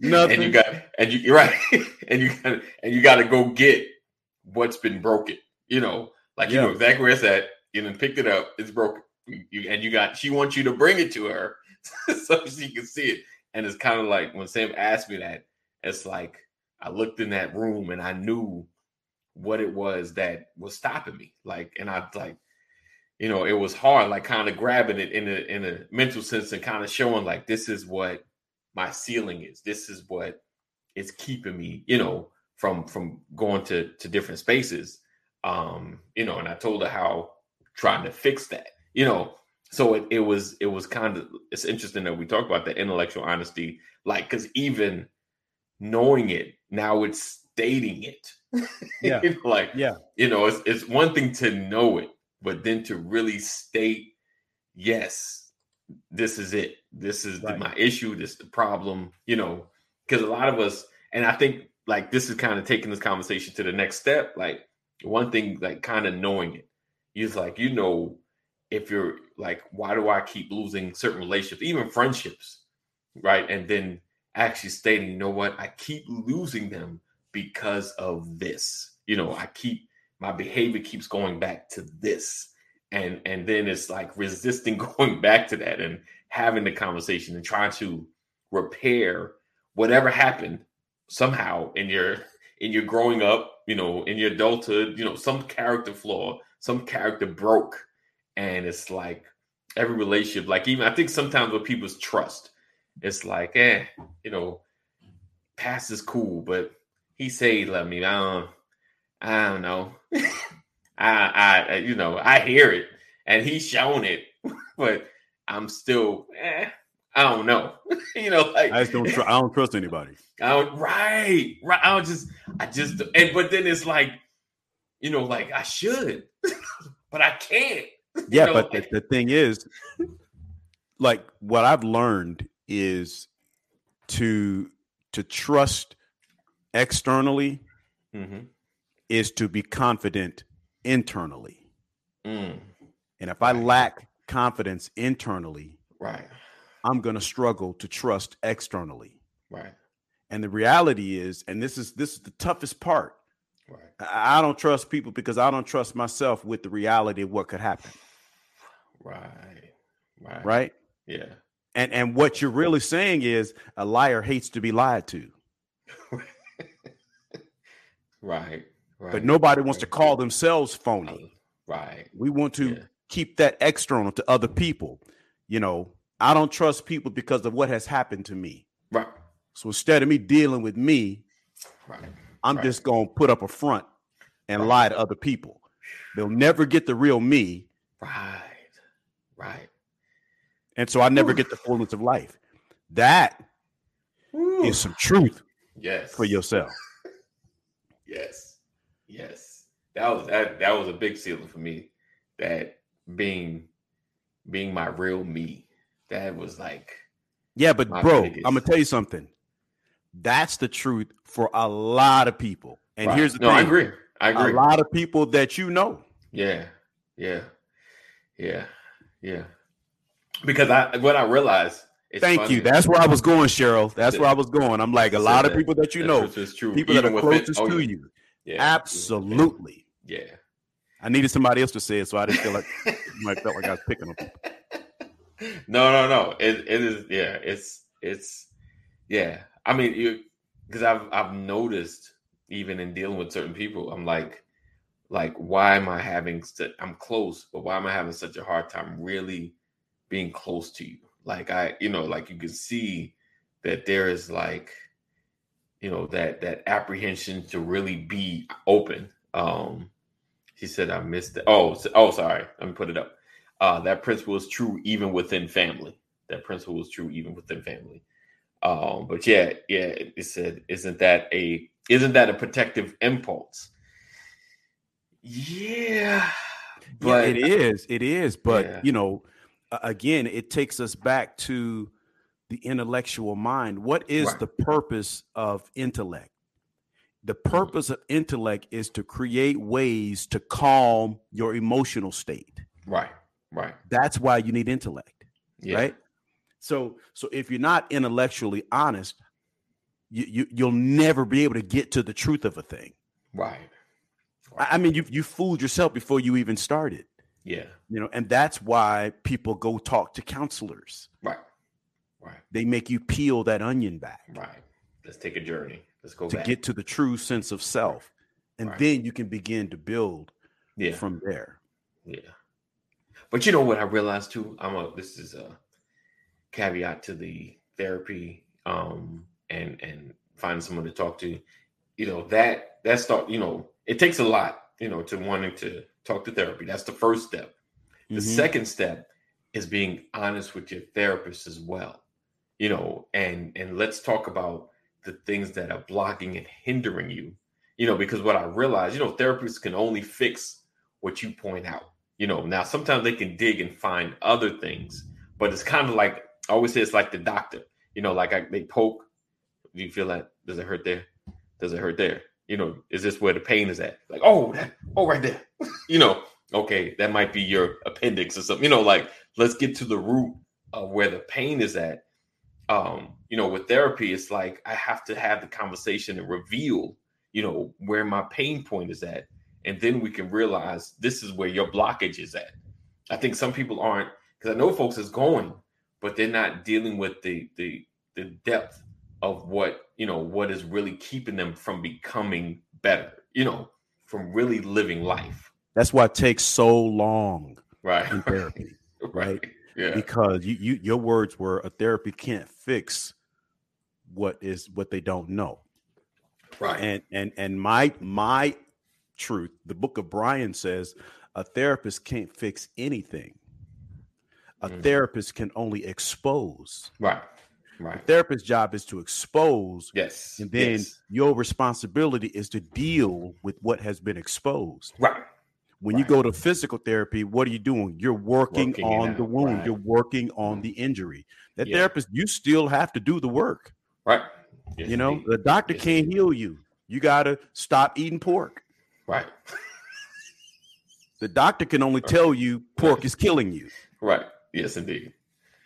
Nothing. [laughs] and you got and you you're right, [laughs] and you got and you got to go get what's been broken. You know, like you know exactly where it's at. You then picked it up. It's broken. You, and you got she wants you to bring it to her [laughs] so she can see it. And it's kind of like when Sam asked me that, it's like I looked in that room and I knew what it was that was stopping me. Like, and I like, you know, it was hard, like kind of grabbing it in a in a mental sense and kind of showing like this is what my ceiling is. This is what is keeping me, you know, from from going to to different spaces. Um, you know, and I told her how trying to fix that, you know. So it, it was it was kind of it's interesting that we talk about the intellectual honesty, like because even knowing it now it's stating it. [laughs] Yeah. You know, like Yeah. you know, it's it's one thing to know it, but then to really state, yes, this is it. This is Right. my issue. This is the problem. You know, because a lot of us, and I think like this is kind of taking this conversation to the next step. Like one thing, like kind of knowing it, is like you know, if you're like, why do I keep losing certain relationships, even friendships, right? And then actually stating, you know what, I keep losing them because of this. You know, I keep my behavior keeps going back to this. And and then it's like resisting [laughs] going back to that and having the conversation and trying to repair whatever happened somehow in your in your growing up, you know, in your adulthood, you know, some character flaw, some character broke. And it's like every relationship, like even I think sometimes with people's trust, it's like, eh, you know, past is cool, but he say he love me. I don't, I don't know. [laughs] I, I, you know, I hear it, and he's shown it, [laughs] but I'm still, eh, I don't know. [laughs] you know, like I just don't. Tr- I don't trust anybody. I don't, right, right. I don't just, I just, and but then it's like, you know, like I should, but I can't. Yeah, know, but the, the thing is, like what I've learned is to to trust externally Mm-hmm. is to be confident internally. Mm, And if I lack confidence internally, right, I'm going to struggle to trust externally. right, And the reality is, and this is this is the toughest part. right, I don't trust people because I don't trust myself with the reality of what could happen. Right, right, Right. Yeah, And and what you're really saying is a liar hates to be lied to, right, [laughs] right. but nobody wants to call themselves phony. Oh, right. We want to Yeah. keep that external to other people. You know, I don't trust people because of what has happened to me. Right. So instead of me dealing with me, Right. I'm Right. just going to put up a front and Right. lie to other people. They'll never get the real me. Right. Right. And so I never Whew. get the fullness of life. That Woo. is some truth yes. for yourself. [laughs] Yes. Yes. That was that that was a big ceiling for me. That being being my real me. That was like Yeah, but bro, biggest- I'm to tell you something. That's the truth for a lot of people. And Right. here's the no, thing: I agree. I agree. A lot of people that you know. Yeah, yeah, yeah, yeah. Because I what I realized. It's Thank funny. you. That's where I was going, Cheryl. That's where I was going. I'm like a lot of people that you know, is true. people that are closest oh, to yeah, you. Yeah, Absolutely. Yeah. I needed somebody else to say it, so I didn't feel like I felt like I was picking people. [laughs] no, no, no. It it is. Yeah, it's it's. Yeah, I mean, you because I've I've noticed even in dealing with certain people, I'm like, like, why am I having? Such, I'm close, but why am I having such a hard time really being close to you? Like I, you know, like you can see that there is like, you know, that that apprehension to really be open. Um, she said I missed it. Oh, so- oh, sorry. Let me put it up. Uh, that principle is true even within family. That principle is true even within family. Um, but yeah, yeah, it said, isn't that a isn't that a protective impulse? Yeah, but yeah, it is. It is. But Yeah. you know, again, it takes us back to the intellectual mind. What is Right. the purpose of intellect? The mm-hmm. purpose of intellect is to create ways to calm your emotional state. right, right, That's why you need intellect, yeah, right? So, so if you're not intellectually honest, you, you you'll never be able to get to the truth of a thing. right, I, mean, you you fooled yourself before you even started. yeah, you know and that's why people go talk to counselors right, right, they make you peel that onion back right. Let's take a journey. Let's go to back. get to the true sense of self and Right. then you can begin to build yeah, from there Yeah. But you know what I realized too? I'm a this is a caveat to the therapy um and and finding someone to talk to. You know, that that start, you know, it takes a lot, you know, to wanting to talk to therapy. That's the first step. The Mhm. second step is being honest with your therapist as well. You know, and and let's talk about the things that are blocking and hindering you. You know, because what I realize, you know, therapists can only fix what you point out. You know, now sometimes they can dig and find other things, but it's kind of like I always say it's like the doctor. You know, like I, they poke. Do you feel that? Does it hurt there? Does it hurt there? You know, is this where the pain is at? Like, oh, that, oh, right there. [laughs] you know, okay, that might be your appendix or something. You know, like let's get to the root of where the pain is at. Um, you know, with therapy, it's like I have to have the conversation and reveal, you know, where my pain point is at and then we can realize this is where your blockage is at. I think some people aren't because I know folks is going, but they're not dealing with the the the depth of what you know what is really keeping them from becoming better. You know, from really living life. that's why it takes so long Right. in therapy [laughs] right. Yeah. because you, you your words were a therapy can't fix what is what they don't know Right. and and and my my truth the book of brian says a therapist can't fix anything a Mhm. therapist can only expose right. The therapist's job is to expose Yes. and then yes. your responsibility is to deal with what has been exposed Right. when you go to physical therapy what are you doing you're working, Working on the wound right. you're working on Mhm. the injury that Yeah. therapist you still have to do the work Right. Yes, you know indeed. the doctor Yes, can't indeed. heal you you got to stop eating pork Right. The doctor can only tell you pork is killing you, Right. Yes, indeed.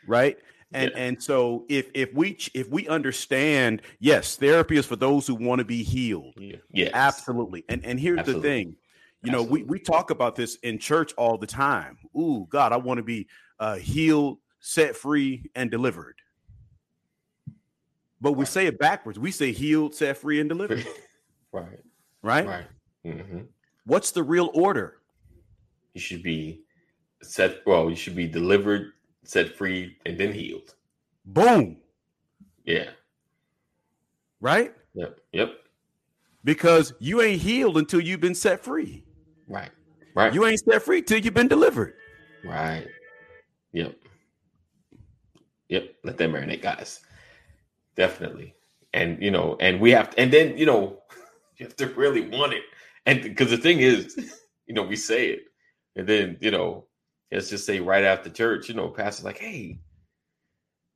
right? And Yeah. and so if if we if we understand, yes, therapy is for those who want to be healed. Yeah. Yes. Absolutely. And and here's Absolutely. the thing. You know, we, we talk about this in church all the time. Ooh, God, I want to be uh, healed, set free, and delivered. But we Right. say it backwards. We say healed, set free, and [laughs] delivered. right. Right? Right. hmm What's the real order? You should be set. Well, you should be delivered, set free, and then healed. Boom. Yeah. Right? Yep. Yep. Because you ain't healed until you've been set free. Right. Right. You ain't set free till you've been delivered. Right. Yep. Yep. Let that marinate, guys. Definitely. And you know, and we have, and then you know, [laughs] you have to really want it. And because the thing is, [laughs] you know, we say it, and then you know, let's just say right after church, you know, pastor's like, "Hey,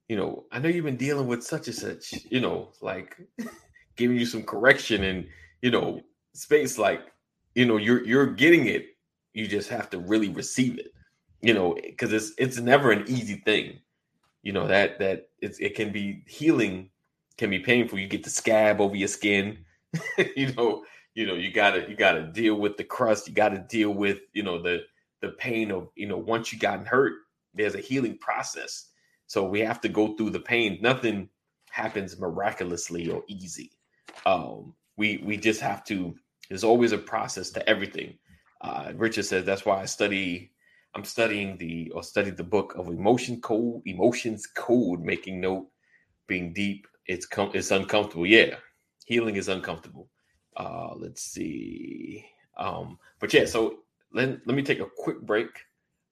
you know, I know you've been dealing with such and such, you know, like [laughs] giving you some correction and you know, space like, you know, you're you're getting it. You just have to really receive it, you know, because it's it's never an easy thing. You know, that that it's it can be healing, can be painful. You get the scab over your skin, [laughs] you know, you know, you gotta you gotta deal with the crust, you gotta deal with, you know, the the pain of, you know, once you gotten hurt, there's a healing process so we have to go through the pain. Nothing happens miraculously or easy. Um, we we just have to. There's always a process to everything. Uh, Richard says that's why I study. I'm studying the or studied the book of emotion code, emotions code, making note, being deep. It's com- it's uncomfortable. Yeah, healing is uncomfortable. Uh, let's see. Um, but yeah, so let, let me take a quick break.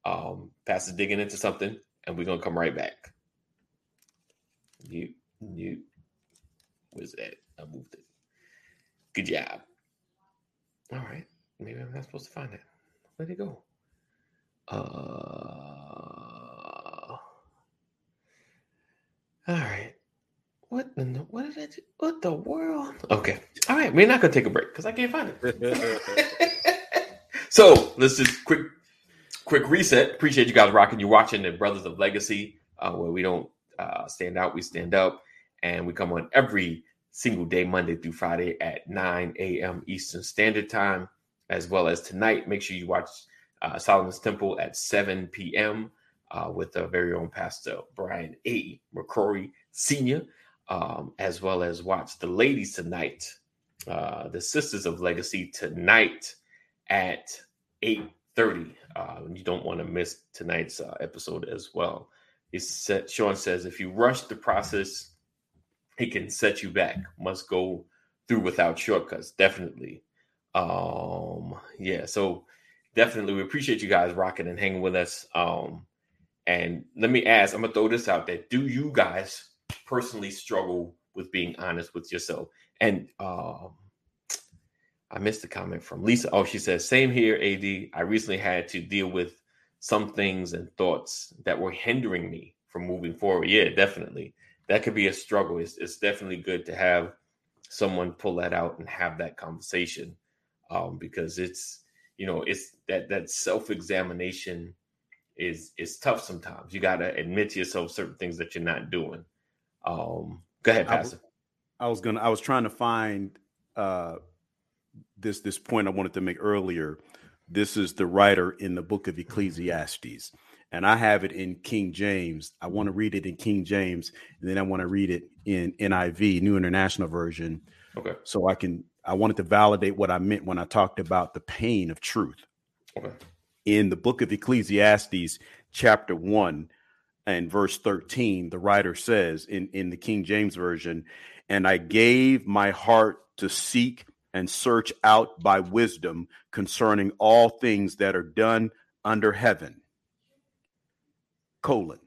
Um, Pastor digging into something and we're gonna come right back. Mute, mute. Where's that? I moved it. Good job. All right. Maybe I'm not supposed to find it. Where'd it go? Uh all right. What the what did I do? What the world? Okay. All right. We're not gonna take a break because I can't find it. [laughs] so let's just quick quick reset. Appreciate you guys rocking. You watching the Brothers of Legacy, uh, where we don't uh, stand out, we stand up, and we come on every single day, Monday through Friday at 9 a.m. Eastern Standard Time, as well as tonight. Make sure you watch uh, Solomon's Temple at 7 p.m. Uh, with our very own Pastor Brian A. McCrory Sr., um, as well as watch the ladies tonight, uh, the Sisters of Legacy tonight at 8 30. Uh, you don't want to miss tonight's uh, episode as well. Sean says, if you rush the process, it can set you back. Must go through without shortcuts. Definitely. Um, yeah, so definitely we appreciate you guys rocking and hanging with us. Um, and let me ask, I'm gonna throw this out there. Do you guys personally struggle with being honest with yourself? And um I missed a comment from Lisa. Oh, she says, same here, AD. I recently had to deal with some things and thoughts that were hindering me from moving forward. Yeah, definitely. That could be a struggle. It's, it's definitely good to have someone pull that out and have that conversation um, because it's, you know, it's that, that self-examination is, is tough sometimes. You got to admit to yourself certain things that you're not doing. Um, go ahead, Pastor. I was gonna. I was trying to find uh, this this point I wanted to make earlier. This is the writer in the book of Ecclesiastes, and I have it in King James. I want to read it in King James, and then I want to read it in NIV, New International Version. Okay. So I can. I wanted to validate what I meant when I talked about the pain of truth. Okay. In the book of Ecclesiastes, chapter one and verse 13, the writer says in, in the King James Version, and I gave my heart to seek and search out by wisdom concerning all things that are done under heaven. Colon.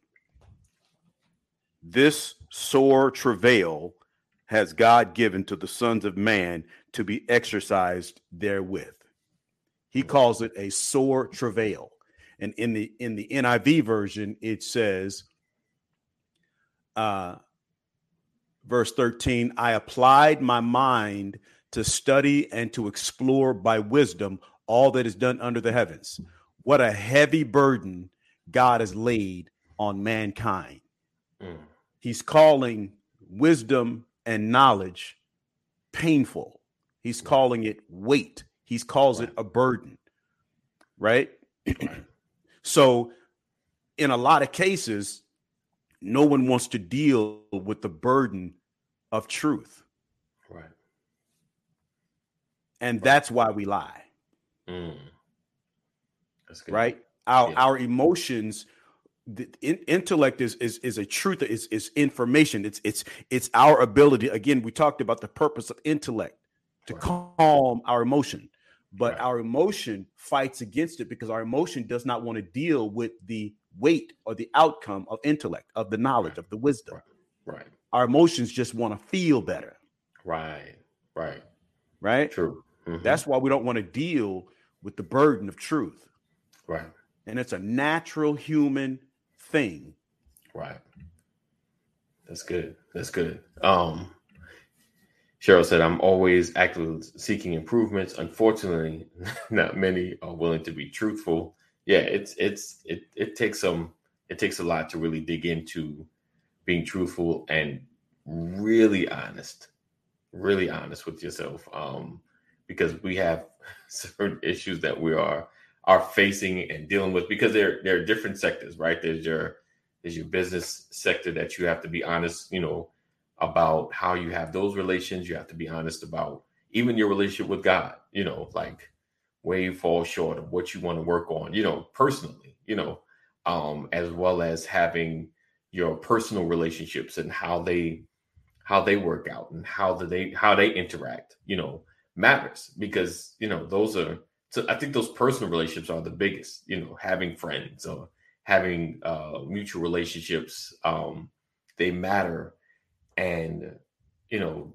This sore travail has God given to the sons of man to be exercised therewith. He calls it a sore travail. And in the in the NIV version, it says, uh, verse 13, I applied my mind to study and to explore by wisdom all that is done under the heavens. What a heavy burden God has laid on mankind. Mm. He's calling wisdom and knowledge painful. He's calling it weight. He calls Right. it a burden. Right? [clears throat] so, in a lot of cases, no one wants to deal with the burden of truth. Right. And that's why we lie. Mm. Right our Yeah. our emotions the in, intellect is is is a truth is is information it's it's it's our ability again we talked about the purpose of intellect to Right. calm our emotion but Right. our emotion fights against it because our emotion does not want to deal with the weight or the outcome of intellect of the knowledge of the wisdom Right. our emotions just want to feel better Right. Right. right True. Mhm. that's why we don't want to deal with the burden of truth right. and it's a natural human thing Right. That's good. That's good. Um, Cheryl said, "I'm always actively seeking improvements. Unfortunately, [laughs] not many are willing to be truthful. Yeah, it's it's it it takes some it takes a lot to really dig into being truthful and really honest, really honest with yourself. Um, because we have [laughs] certain issues that we are are facing and dealing with because there there are different sectors, right? There's your there's your business sector that you have to be honest, you know, about how you have those relations. You have to be honest about even your relationship with God, you know, like where you fall short of what you want to work on, you know, personally, you know, um, as well as having your personal relationships and how they how they work out and how do they how they interact, you know, matters because you know those are so I think those personal relationships are the biggest, you know, having friends or having uh mutual relationships, um, they matter. And you know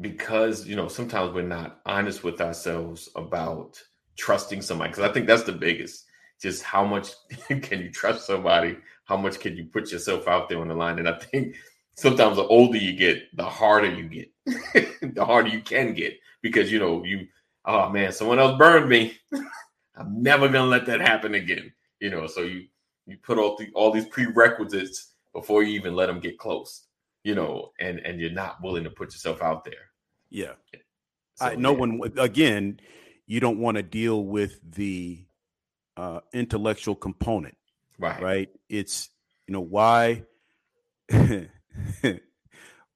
because you know sometimes we're not honest with ourselves about trusting somebody because i think that's the biggest just how much [laughs] can you trust somebody? How much can you put yourself out there on the line? And i think sometimes the older you get the harder you get [laughs] the harder you can get because you know you oh man someone else burned me [laughs] i'm never gonna let that happen again you know so you you put all, the, all these prerequisites before you even let them get close you know, and and you're not willing to put yourself out there. Yeah. So, I, no yeah. one again, you don't want to deal with the uh, intellectual component. Right. Right. It's you know why [laughs]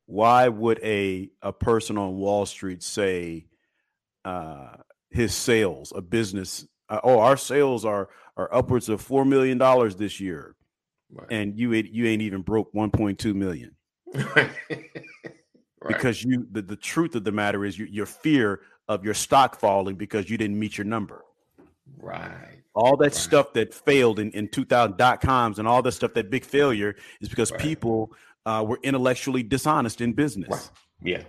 why would a a person on Wall Street say uh, his sales, a business, uh, oh, our sales are are upwards of four million dollars this year, right. and you you ain't even broke one point two million. [laughs] right. Because you the, the truth of the matter is you, your fear of your stock falling because you didn't meet your number. Right. All that right. stuff that failed in, in 2000 dot coms and all that stuff, that big failure is because people uh, were intellectually dishonest in business. Right. Yeah.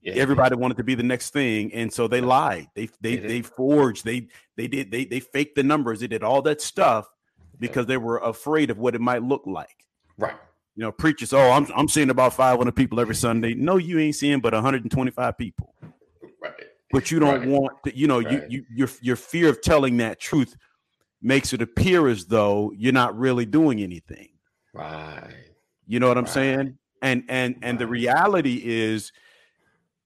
Yeah, Everybody yeah. wanted to be the next thing, and so they lied. They they they forged. They they did they they faked the numbers. They did all that stuff because they were afraid of what it might look like. Right you know, preachers, oh, I'm I'm seeing about 500 people every Sunday. No, you ain't seeing but 125 people. Right. But you don't right. want to, you know, right. you you your your fear of telling that truth makes it appear as though you're not really doing anything. Right. You know what I'm right. saying? And and and the reality is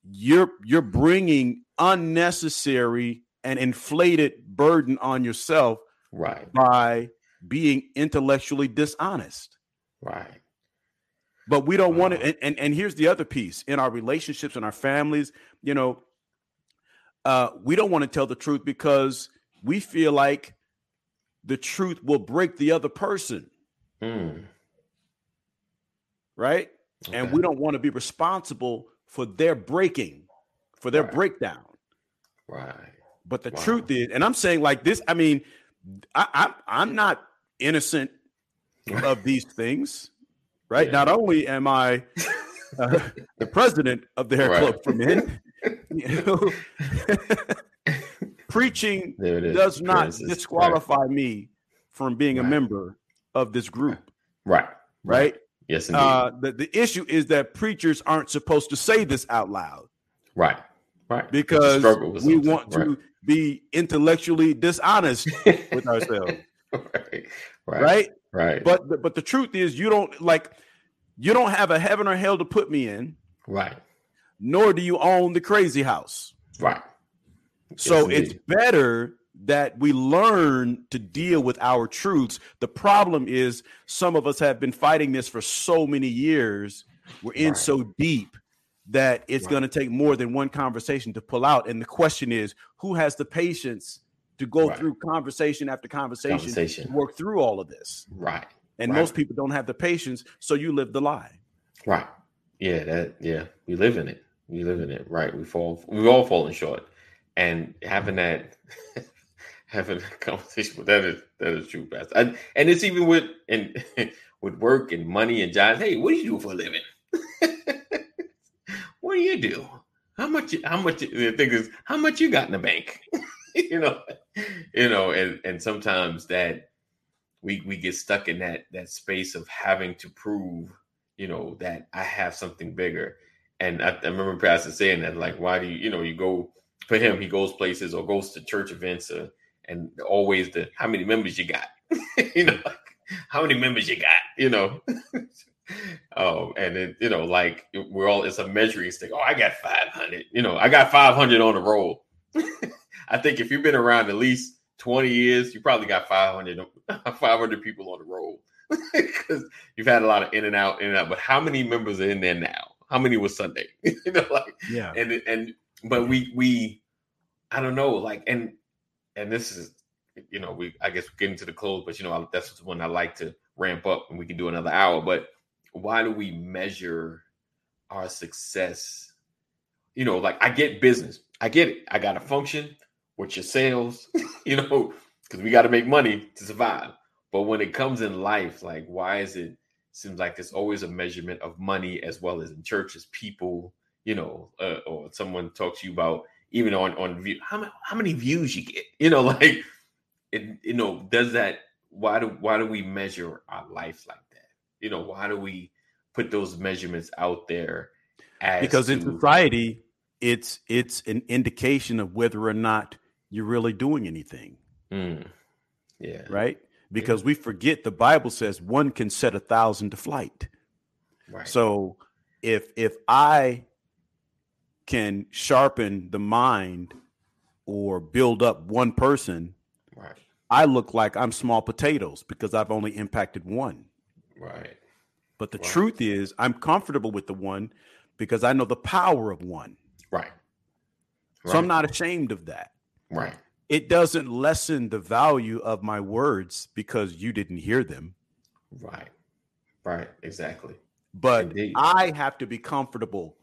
you're you're bringing unnecessary and inflated burden on yourself right by being intellectually dishonest. Right. But we don't want to. And, and, and here's the other piece in our relationships and our families. You know, uh, we don't want to tell the truth because we feel like the truth will break the other person. Mm. Right. Okay. And we don't want to be responsible for their breaking, for their right. breakdown. Right. But the wow. truth is, and I'm saying like this, I mean, I, I I'm not innocent [laughs] of these things right? Yeah. Not only am I uh, [laughs] the president of the Hair right. Club for Men, [laughs] you know, preaching does not disqualify right. me from being right. a member of this group. Right. Right. Yes, indeed. Uh, the, the issue is that preachers aren't supposed to say this out loud. Right. Right. Because we want to be intellectually dishonest [laughs] with ourselves. right. Right. Right. Right. But but the truth is you don't like you don't have a heaven or hell to put me in. Right. Nor do you own the crazy house. Right. So yes, it's better that we learn to deal with our truths. The problem is some of us have been fighting this for so many years. We're in right. so deep that it's right. going to take more than one conversation to pull out. And the question is, who has the patience to go right. through conversation after conversation, conversation, work through all of this? Right. And most people don't have the patience, so you live the lie. Right. Yeah, that yeah, we live in it. We live in it. Right. We fall we've all fallen short. And having that [laughs] having a [laughs] conversation with that is that is true, Pastor. And, and it's even with and [laughs] with work and money and jobs. Hey, what do you do for a living? [laughs] what do you do? How much? How much? The thing is, how much you got in the bank? you know, you know, and and sometimes that we we get stuck in that that space of having to prove you know, that I have something bigger. And I, I remember Pastor saying that, like, why do you, you know, you go for him, he goes places or goes to church events, uh, and always the how many members you got, [laughs] you know, like, how many members you got, you know. oh, [laughs] and then you know, like we're all it's a measuring stick. Oh, I got five hundred. You know, I got five hundred on the roll. [laughs] I think if you've been around at least twenty years, you probably got 500, 500 people on the roll because you've had a lot of in and out, in and out. But how many members are in there now? How many was Sunday? you know, like Yeah. and and but we we I don't know, like and and this is you know we I guess we're getting to the close, but you know I, that's one I like to ramp up and we can do another hour. But why do we measure our success? You know, like I get business, I get it. I got to function with your sales, [laughs] you know, because we got to make money to survive. But when it comes in life, like why is it? Seems like there's always a measurement of money as well as in churches, people, you know, uh, or someone talks to you about even on on view how many how many views you get, [laughs] you know, like it, you know, does that why do why do we measure our life like that? You know, why do we put those measurements out there as because in society it's it's an indication of whether or not you're really doing anything Mm. yeah, right because we forget the bible says one can set a thousand to flight right. so if if i can sharpen the mind or build up one person right, i look like i'm small potatoes because i've only impacted one right, but the Right. truth is i'm comfortable with the one because i know the power of one right. so i'm not ashamed of that right. it doesn't lessen the value of my words because you didn't hear them Right. Right. Exactly. but Indeed. i have to be comfortable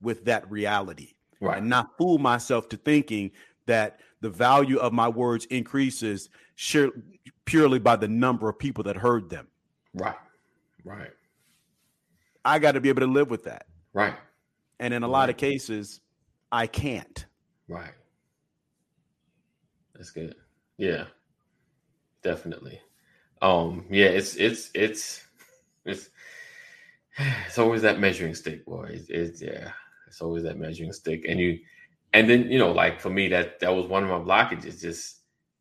with that reality Right. and not fool myself to thinking that the value of my words increases sure, purely by the number of people that heard them Right. Right. i got to be able to live with that Right. and in a lot of cases i can't Right. That's good. Yeah. Definitely. Um, yeah, it's it's it's it's [sighs] it's always that measuring stick, boy. It's, it's yeah, it's always that measuring stick. And you and then you know, like for me, that that was one of my blockages. Just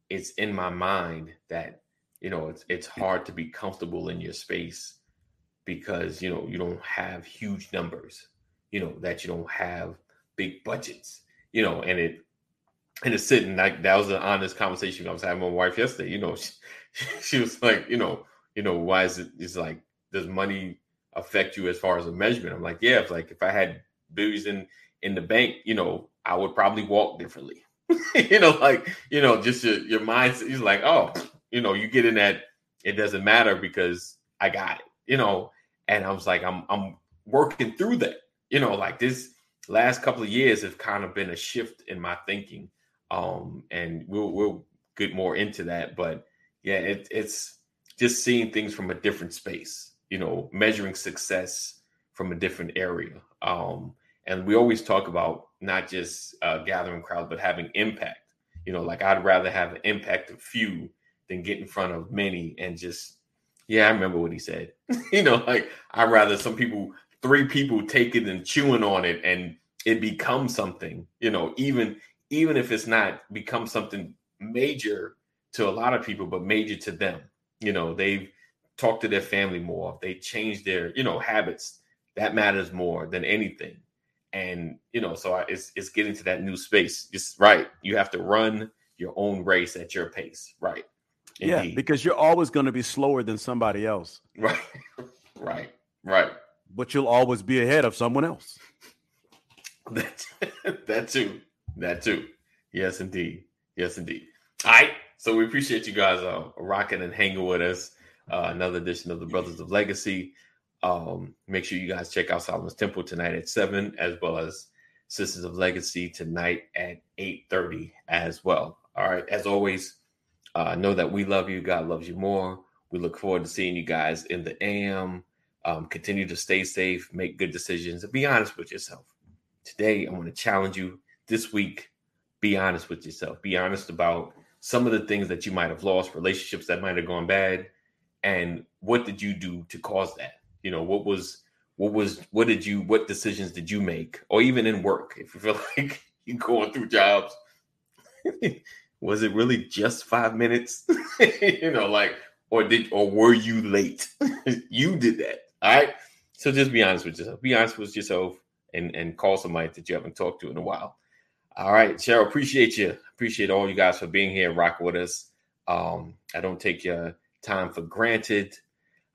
it's in my mind that you know it's it's hard to be comfortable in your space because you know you don't have huge numbers, you know, that you don't have big budgets, you know, and it and it's sitting like that was an honest conversation I was having with my wife yesterday. You know, [laughs] she, she was like, you know, you know, why is it? It's like, does money affect you as far as a measurement? I'm like, yeah. It's like if I had billions in in the bank, you know, I would probably walk differently. [laughs] you know, like you know, just your your mindset. He's like, oh, you know, you get in that. It doesn't matter because I got it. You know, and I was like, I'm I'm working through that. You know, like this last couple of years have kind of been a shift in my thinking um and we'll we'll get more into that but yeah it, it's just seeing things from a different space you know measuring success from a different area um and we always talk about not just uh, gathering crowds but having impact you know like i'd rather have an impact of few than get in front of many and just yeah i remember what he said [laughs] you know like i'd rather some people three people take it and chewing on it and it becomes something you know even even if it's not become something major to a lot of people, but major to them. You know, they've talked to their family more. They changed their, you know, habits. That matters more than anything. And you know, so I, it's it's getting to that new space. Just right. You have to run your own race at your pace. Right. yeah because you're always going to be slower than somebody else right. [laughs] Right. Right. but you'll always be ahead of someone else [laughs] That, that too. That too. Yes, indeed. Yes, indeed. All right. So we appreciate you guys uh, rocking and hanging with us. Uh, another edition of the Brothers of Legacy. Um, make sure you guys check out Solomon's Temple tonight at seven, as well as Sisters of Legacy tonight at eight thirty as well. All right. As always, uh, know that we love you. God loves you more. We look forward to seeing you guys in the AM. Um, continue to stay safe, make good decisions, and be honest with yourself. Today, I want to challenge you this week. Be honest with yourself. Be honest about some of the things that you might have lost, relationships that might have gone bad, and what did you do to cause that? You know, what was what was what did you what decisions did you make, or even in work, if you feel [laughs] like you're going through jobs, [laughs] was it really just five minutes? [laughs] you know, like, or did or were you late? you did that. All right. So just be honest with yourself. Be honest with yourself and and call somebody that you haven't talked to in a while. All right, Cheryl, appreciate you. Appreciate all you guys for being here, rock with us. Um, I don't take your time for granted.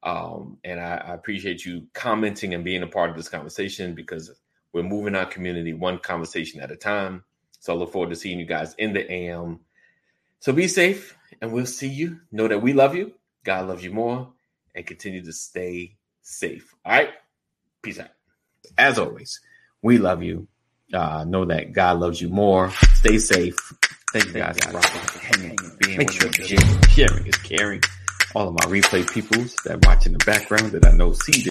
Um, and I, I appreciate you commenting and being a part of this conversation because we're moving our community one conversation at a time. So I look forward to seeing you guys in the AM. So be safe and we'll see you. Know that we love you. God loves you more and continue to stay safe. All right. Peace out. As always, we love you. Uh, know that God loves you more. Stay safe. Thank you guys for rocking, hanging, being Make sure sharing is caring. All of my replay peoples that watch in the background that I know see this.